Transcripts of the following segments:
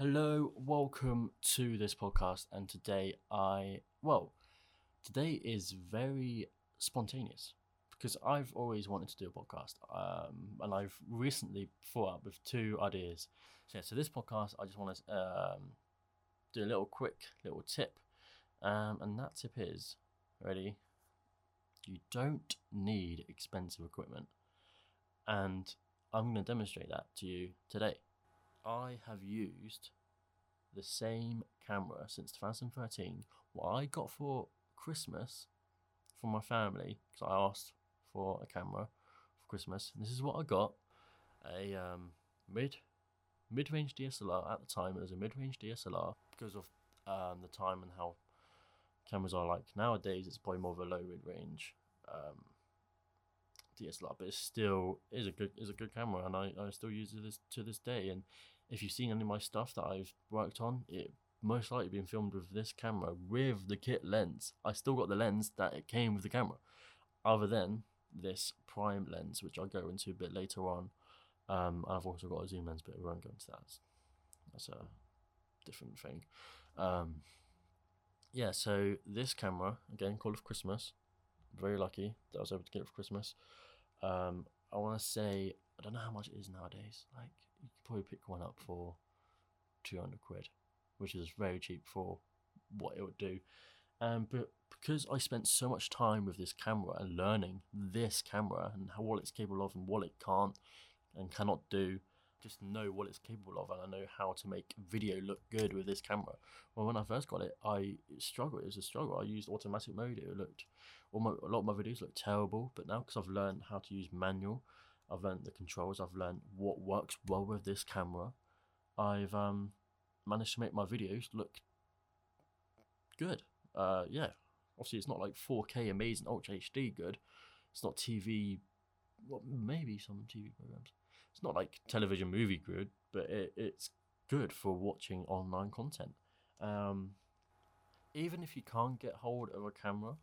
Hello, welcome to this podcast. And today I, well, today is very spontaneous because I've always wanted to do a podcast. Um, and I've recently thought up with two ideas. So, yeah, so this podcast, I just want to um, do a little quick little tip. Um, and that tip is ready? You don't need expensive equipment. And I'm going to demonstrate that to you today. I have used the same camera since 2013. What I got for Christmas from my family, because I asked for a camera for Christmas, and this is what I got a um, mid mid range DSLR. At the time, it was a mid range DSLR because of um, the time and how cameras are like nowadays. It's probably more of a low mid range. Um, DSLR, but it still is a good is a good camera, and I, I still use it this, to this day. And if you've seen any of my stuff that I've worked on, it most likely been filmed with this camera with the kit lens. I still got the lens that it came with the camera, other than this prime lens, which I'll go into a bit later on. Um, I've also got a zoom lens, but we won't go into that. That's a different thing. Um, yeah, so this camera again, Call of Christmas. Very lucky that I was able to get it for Christmas. Um, I want to say I don't know how much it is nowadays. Like you could probably pick one up for two hundred quid, which is very cheap for what it would do. Um, but because I spent so much time with this camera and learning this camera and how what it's capable of and what it can't and cannot do, just know what it's capable of and I know how to make video look good with this camera. Well, when I first got it, I struggled. It was a struggle. I used automatic mode. It looked, all my, a lot of my videos looked terrible. But now, because I've learned how to use manual, I've learned the controls. I've learned what works well with this camera. I've um, managed to make my videos look good. Uh, yeah, obviously it's not like 4K amazing Ultra HD good. It's not TV. Well, maybe some TV programs. It's not like television movie good, but it, it's good for watching online content. Um, even if you can't get hold of a camera,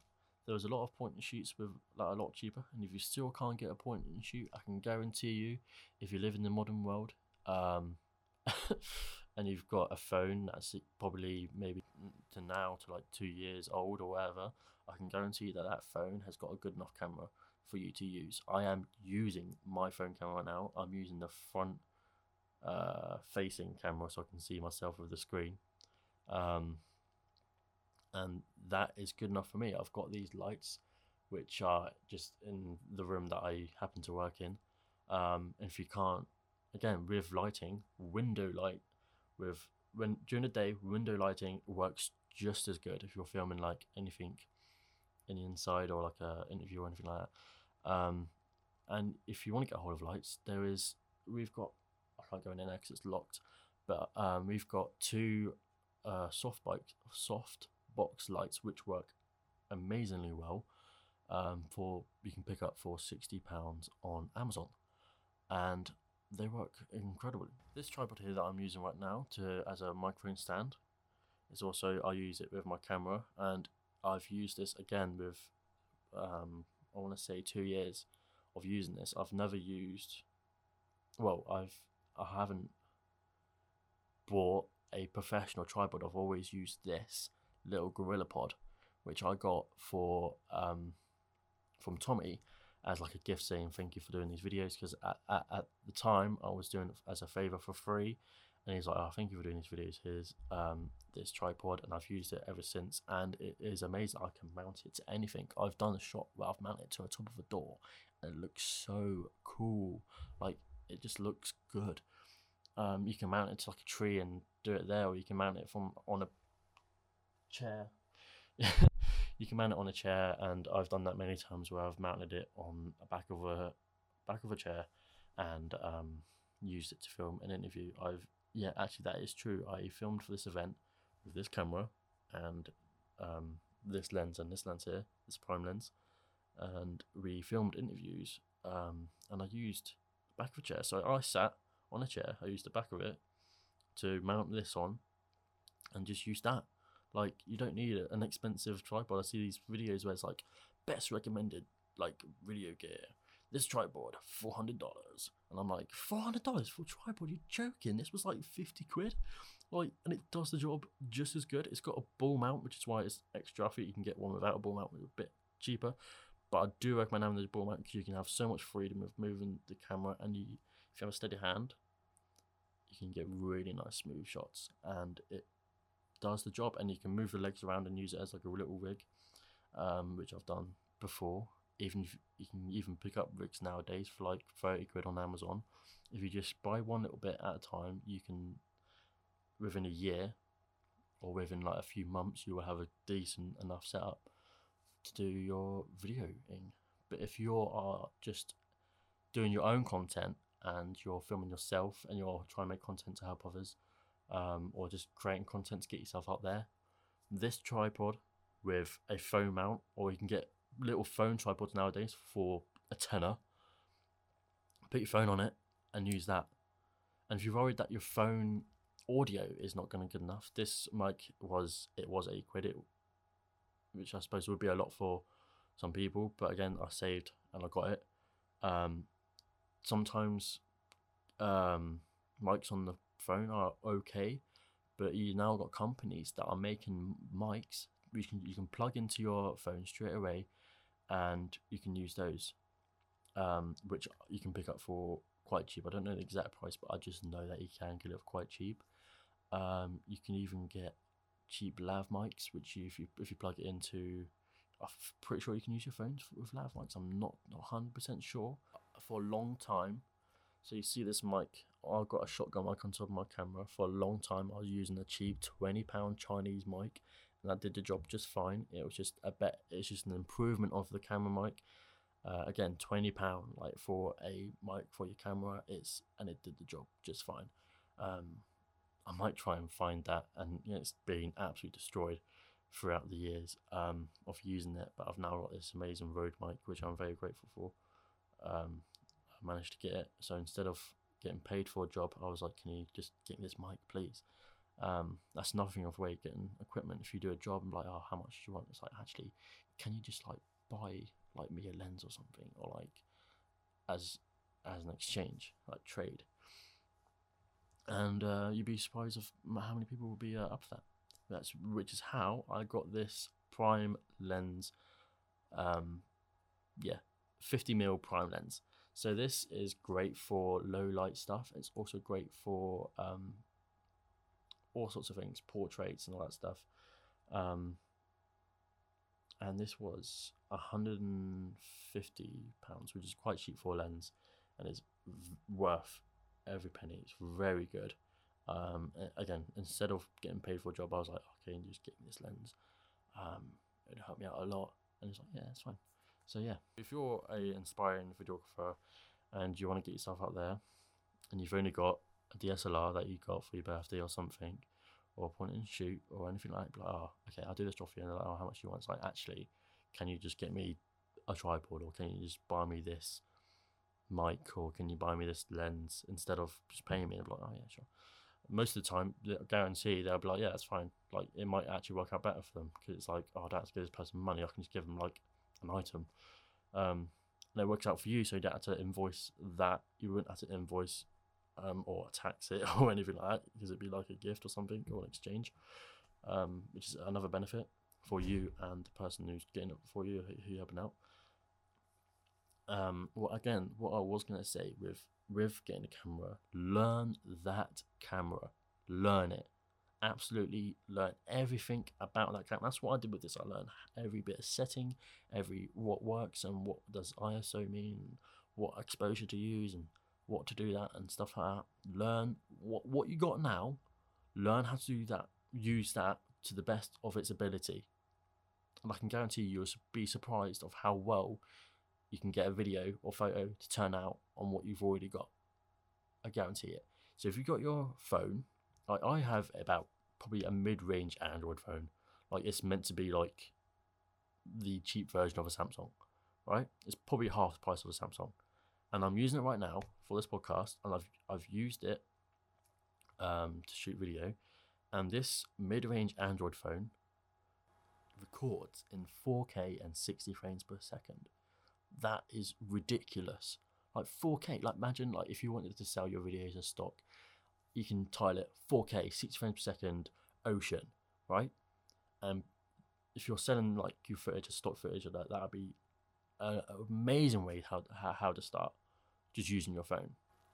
there was a lot of point and shoots with like a lot cheaper. And if you still can't get a point and shoot, I can guarantee you, if you live in the modern world, um, and you've got a phone that's probably maybe to now to like two years old or whatever, I can guarantee that that phone has got a good enough camera for you to use. I am using my phone camera now. I'm using the front uh, facing camera so I can see myself with the screen. Um, and that is good enough for me. I've got these lights which are just in the room that I happen to work in. Um, if you can't, again, with lighting, window light, with when during the day, window lighting works just as good if you're filming like anything in the inside or like a interview or anything like that. Um, and if you want to get a hold of lights, there is we've got I can't go in there because it's locked, but um, we've got two uh, soft bike soft box lights which work amazingly well. Um, for you can pick up for sixty pounds on Amazon, and they work incredibly. This tripod here that I'm using right now to as a microphone stand is also I use it with my camera, and I've used this again with um, I want to say two years of using this. I've never used, well, I've I haven't bought a professional tripod. I've always used this little gorilla pod, which I got for um, from Tommy as like a gift saying thank you for doing these videos because at, at, at the time I was doing it as a favor for free and he's like oh thank you for doing these videos. Here's um, this tripod and I've used it ever since and it is amazing. I can mount it to anything. I've done a shot where I've mounted it to the top of a door and it looks so cool. Like it just looks good. Um, you can mount it to like a tree and do it there or you can mount it from on a chair you can mount it on a chair, and I've done that many times where I've mounted it on the back of a back of a chair and um, used it to film an interview. I've yeah, actually that is true. I filmed for this event with this camera and um, this lens and this lens here, this prime lens, and we filmed interviews. Um, and I used the back of a chair. So I sat on a chair. I used the back of it to mount this on, and just used that. Like you don't need an expensive tripod. I see these videos where it's like best recommended like video gear. this tripod, four hundred dollars, and I'm like, four hundred dollars for a tripod? You're joking? This was like fifty quid, like, and it does the job just as good. It's got a ball mount, which is why it's extra. I you can get one without a ball mount, a bit cheaper, but I do recommend having the ball mount because you can have so much freedom of moving the camera, and you, if you have a steady hand, you can get really nice smooth shots, and it does the job. And you can move the legs around and use it as like a little rig, um, which I've done before even you can even pick up rigs nowadays for like 30 quid on Amazon. If you just buy one little bit at a time, you can, within a year or within like a few months, you will have a decent enough setup to do your videoing. But if you are just doing your own content and you're filming yourself and you're trying to make content to help others, um, or just creating content to get yourself out there, this tripod with a phone mount, or you can get little phone tripods nowadays for a tenner. Put your phone on it and use that. And if you're worried that your phone audio is not going to good enough, this mic was it was eight quid, it, which I suppose would be a lot for some people. But again, I saved and I got it. Um, sometimes um, mics on the phone are okay, but you now got companies that are making mics you can you can plug into your phone straight away and you can use those, um, which you can pick up for quite cheap. I don't know the exact price, but I just know that you can get it for quite cheap. Um, you can even get cheap lav mics, which you, if you if you plug it into, I'm pretty sure you can use your phones with lav mics. I'm not not hundred percent sure. For a long time, so you see this mic. I've got a shotgun mic on top of my camera. For a long time, I was using a cheap twenty pound Chinese mic, and that did the job just fine. It was just a bet. It's just an improvement of the camera mic. Uh, again, twenty pound like for a mic for your camera. It's and it did the job just fine. Um, I might try and find that, and you know, it's been absolutely destroyed throughout the years um, of using it. But I've now got this amazing Rode mic, which I'm very grateful for. Um, I managed to get it. So instead of getting paid for a job, I was like, "Can you just get me this mic, please?" Um, that's nothing of way getting equipment. If you do a job and like, oh, how much do you want? It's like actually, can you just like buy like me a lens or something, or like as as an exchange, like trade. And uh, you'd be surprised of how many people will be uh, up for that. That's which is how I got this prime lens. Um, yeah, 50 mil prime lens. So this is great for low light stuff. It's also great for um, all sorts of things, portraits and all that stuff. Um, and this was hundred and fifty pounds, which is quite cheap for a lens, and it's v- worth every penny. It's very good. Um, again, instead of getting paid for a job, I was like, okay, just get me this lens. Um, it'd help me out a lot. And it's like, yeah, it's fine. So yeah, if you're a inspiring videographer and you want to get yourself out there, and you've only got a DSLR that you got for your birthday or something, or a point and shoot or anything like that, like, oh, okay, I'll do this job for you. And they're like, oh, how much do you want? It's like, actually, can you just get me a tripod or can you just buy me this mic or can you buy me this lens instead of just paying me? And like, oh, yeah, sure. Most of the time, I guarantee they'll be like, yeah, that's fine. Like, it might actually work out better for them because it's like, oh, that's give this person money. I can just give them like an item. Um, and it works out for you, so you don't have to invoice that. You wouldn't have to invoice um, or tax it or anything like that because it'd be like a gift or something or an exchange, um, which is another benefit for you and the person who's getting it for you, who you're helping out. Um, well, again, what I was going to say with with getting a camera, learn that camera, learn it, absolutely learn everything about that. That's what I did with this. I learned every bit of setting, every what works and what does ISO mean, what exposure to use, and what to do that and stuff like that. Learn what what you got now. Learn how to do that. Use that to the best of its ability. And I can guarantee you, you'll be surprised of how well you can get a video or photo to turn out on what you've already got. I guarantee it. So if you've got your phone, like I have about probably a mid-range Android phone. Like it's meant to be like the cheap version of a Samsung, right? It's probably half the price of a Samsung and I'm using it right now for this podcast, and I've I've used it um, to shoot video, and this mid-range Android phone records in 4K and 60 frames per second. that is ridiculous. Like 4K, like imagine like if you wanted to sell your videos as stock, you can tile it 4K, 60 frames per second, ocean, right? And if you're selling like your footage as stock footage, that that'd be an amazing way how, how how to start just using your phone.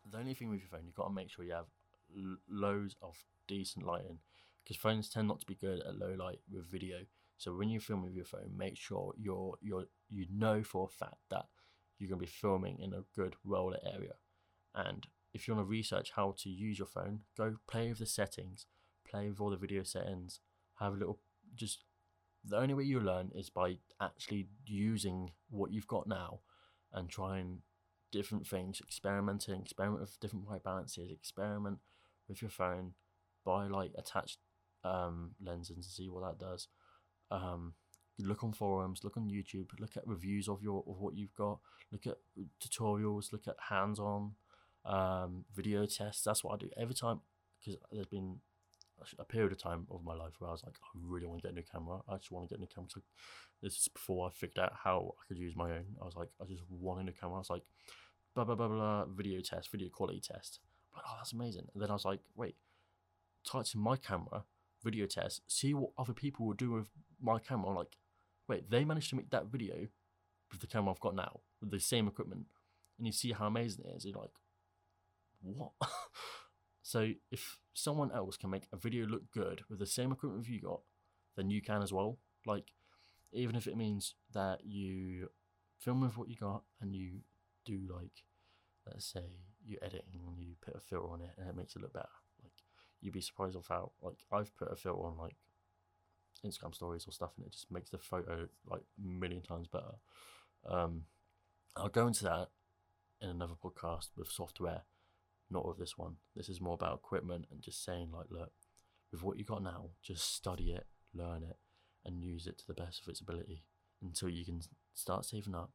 The only thing with your phone, you've got to make sure you have l- loads of decent lighting because phones tend not to be good at low light with video. So when you film with your phone, make sure you're you're you know for a fact that you're going to be filming in a good well lit area. And if you want to research how to use your phone, go play with the settings, play with all the video settings, have a little just the only way you learn is by actually using what you've got now and trying different things, experimenting, experiment with different white balances, experiment with your phone, buy like attached um, lenses and see what that does. Um, look on forums, look on YouTube, look at reviews of your of what you've got, look at tutorials, look at hands-on um, video tests. That's what I do every time because there's been a period of time of my life where I was like, I really want to get a new camera. I just want to get a new camera. So this is before I figured out how I could use my own. I was like, I just want a new camera. I was like, blah blah blah blah video test, video quality test. I'm like, oh, that's amazing. And then I was like, wait, type in my camera, video test, see what other people will do with my camera. I'm like, wait, they managed to make that video with the camera I've got now, with the same equipment, and you see how amazing it is. You're like, what? so if someone else can make a video look good with the same equipment you got, then you can as well. Like, even if it means that you film with what you got and you do like, let's say you're editing and you put a filter on it and it makes it look better. Like, you'd be surprised of how like I've put a filter on like Instagram stories or stuff and it just makes the photo like a million times better. Um, I'll go into that in another podcast with software, not with this one. This is more about equipment and just saying like, look, with what you got now, just study it, learn it, and use it to the best of its ability until you can start saving up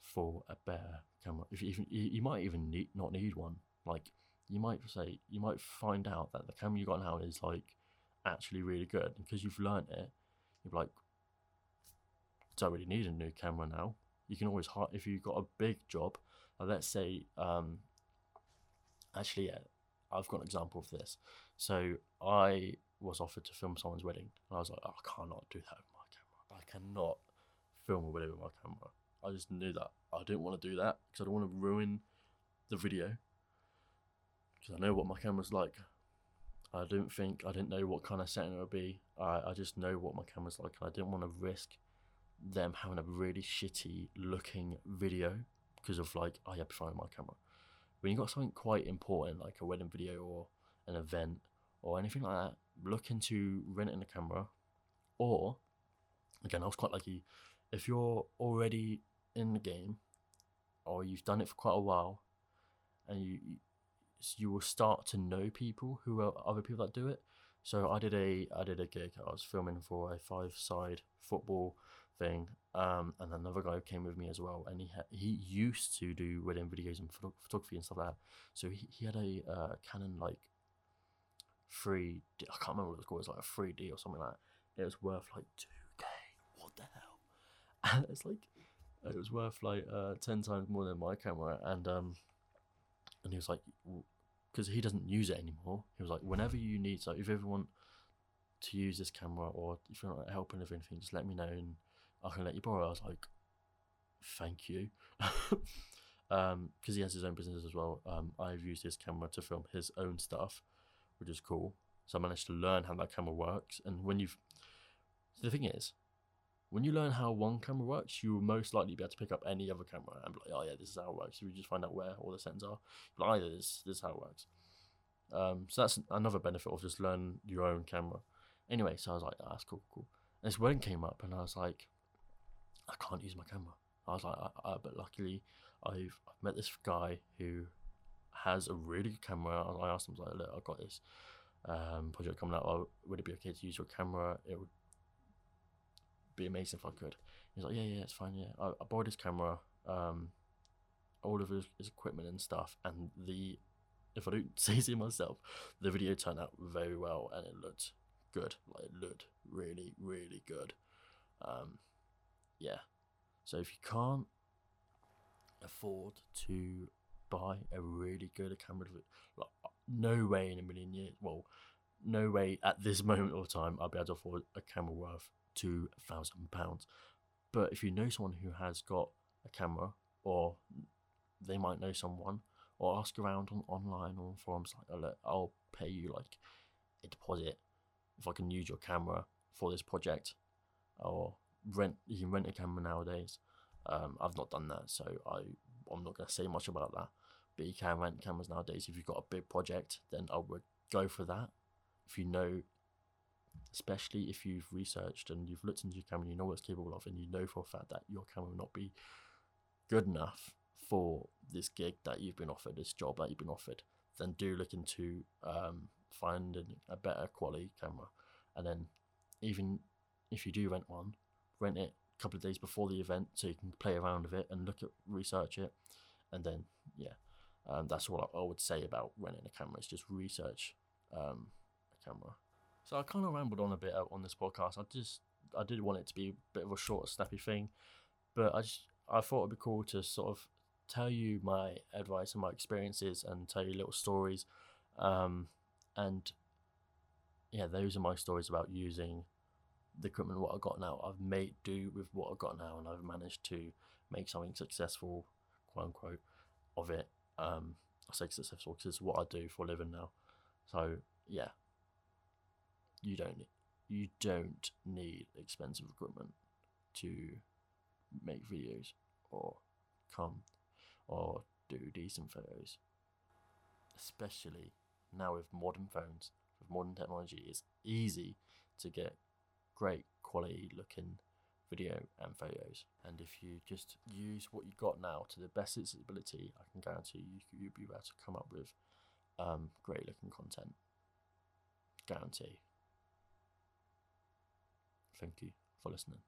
for a better camera. If you even you, might even need not need one. Like you might say you might find out that the camera you got now is like actually really good because you've learned it. You're like, don't really need a new camera now. You can always hire if you've got a big job. Like let's say, um, actually, yeah, I've got an example of this. So I was offered to film someone's wedding, and I was like, oh, I cannot do that with my camera. I cannot film a wedding with my camera. I just knew that I didn't want to do that because I don't want to ruin the video because I know what my camera's like. I didn't think I didn't know what kind of setting it would be. I, I just know what my camera's like, and I didn't want to risk them having a really shitty looking video because of like I have to my camera. When you've got something quite important like a wedding video or an event or anything like that, look into renting a camera. Or again, I was quite lucky. If you're already in the game or you've done it for quite a while and you you will start to know people who are other people that do it. So I did a I did a gig. I was filming for a five side football thing, um, and another guy came with me as well. And he he used to do wedding videos and photography and stuff like that. So he, he had a uh, Canon like three. I can't remember what it was called. It was like a three D or something like that. It was worth like two k. What the hell? And it's like it was worth like uh, ten times more than my camera, and um, and he was like, because he doesn't use it anymore. He was like, whenever you need, so if you ever want to use this camera or if you're not helping with anything, just let me know and I can let you borrow. I was like, thank you, because um, he has his own business as well. Um, I've used his camera to film his own stuff, which is cool. So I managed to learn how that camera works. And when you've, the thing is, when you learn how one camera works, you will most likely be able to pick up any other camera and be like, oh yeah, this is how it works. If You just find out where all the settings are. But either this, this is how it works. Um, so that's another benefit of just learn your own camera. Anyway, so I was like, oh, that's cool, cool. And this wedding came up, and I was like, I can't use my camera. I was like, I, I, but luckily, I've, I've met this guy who has a really good camera. And I asked him, I was like, look, I've got this um, project coming out. Would it be okay to use your camera? It would be amazing if I could. He's like, yeah, yeah, it's fine. Yeah, I, I borrowed his camera, um, all of his, his equipment and stuff, and the if I don't say so myself, the video turned out very well and it looked good. Like it looked really, really good. Um, yeah. So if you can't afford to buy a really good camera. Like, no way in a million years. Well, no way at this moment of time I'll be able to afford a camera worth two thousand pounds. But if you know someone who has got a camera, or they might know someone, or ask around on online or on forums like, oh, I'll pay you like a deposit if I can use your camera for this project, or rent. You can rent a camera nowadays. Um, I've not done that, so I I'm not gonna say much about that. But you can rent cameras nowadays. If you've got a big project, then I would go for that. If you know especially if you've researched and you've looked into your camera and you know what it's capable of and you know for a fact that your camera will not be good enough for this gig that you've been offered, this job that you've been offered, then do look into um, finding a better quality camera. And then even if you do rent one, rent it a couple of days before the event so you can play around with it and look at research it. And then yeah, um, that's what I would say about renting a camera. It's just research um, a camera. So I kind of rambled on a bit on this podcast. I just I did want it to be a bit of a short, snappy thing, but I just I thought it'd be cool to sort of tell you my advice and my experiences and tell you little stories, um, and yeah, those are my stories about using the equipment what I've got now. I've made do with what I've got now, and I've managed to make something successful, quote unquote, of it. Um, I say successful because it's what I do for a living now. So yeah, you don't you don't need expensive equipment to make videos or come or do decent photos. Especially now with modern phones, with modern technology, it's easy to get great quality looking video and photos. And if you just use what you got now to the best of its ability, I can guarantee you you'll be able to come up with um, great looking content. Guarantee. Thank you for listening.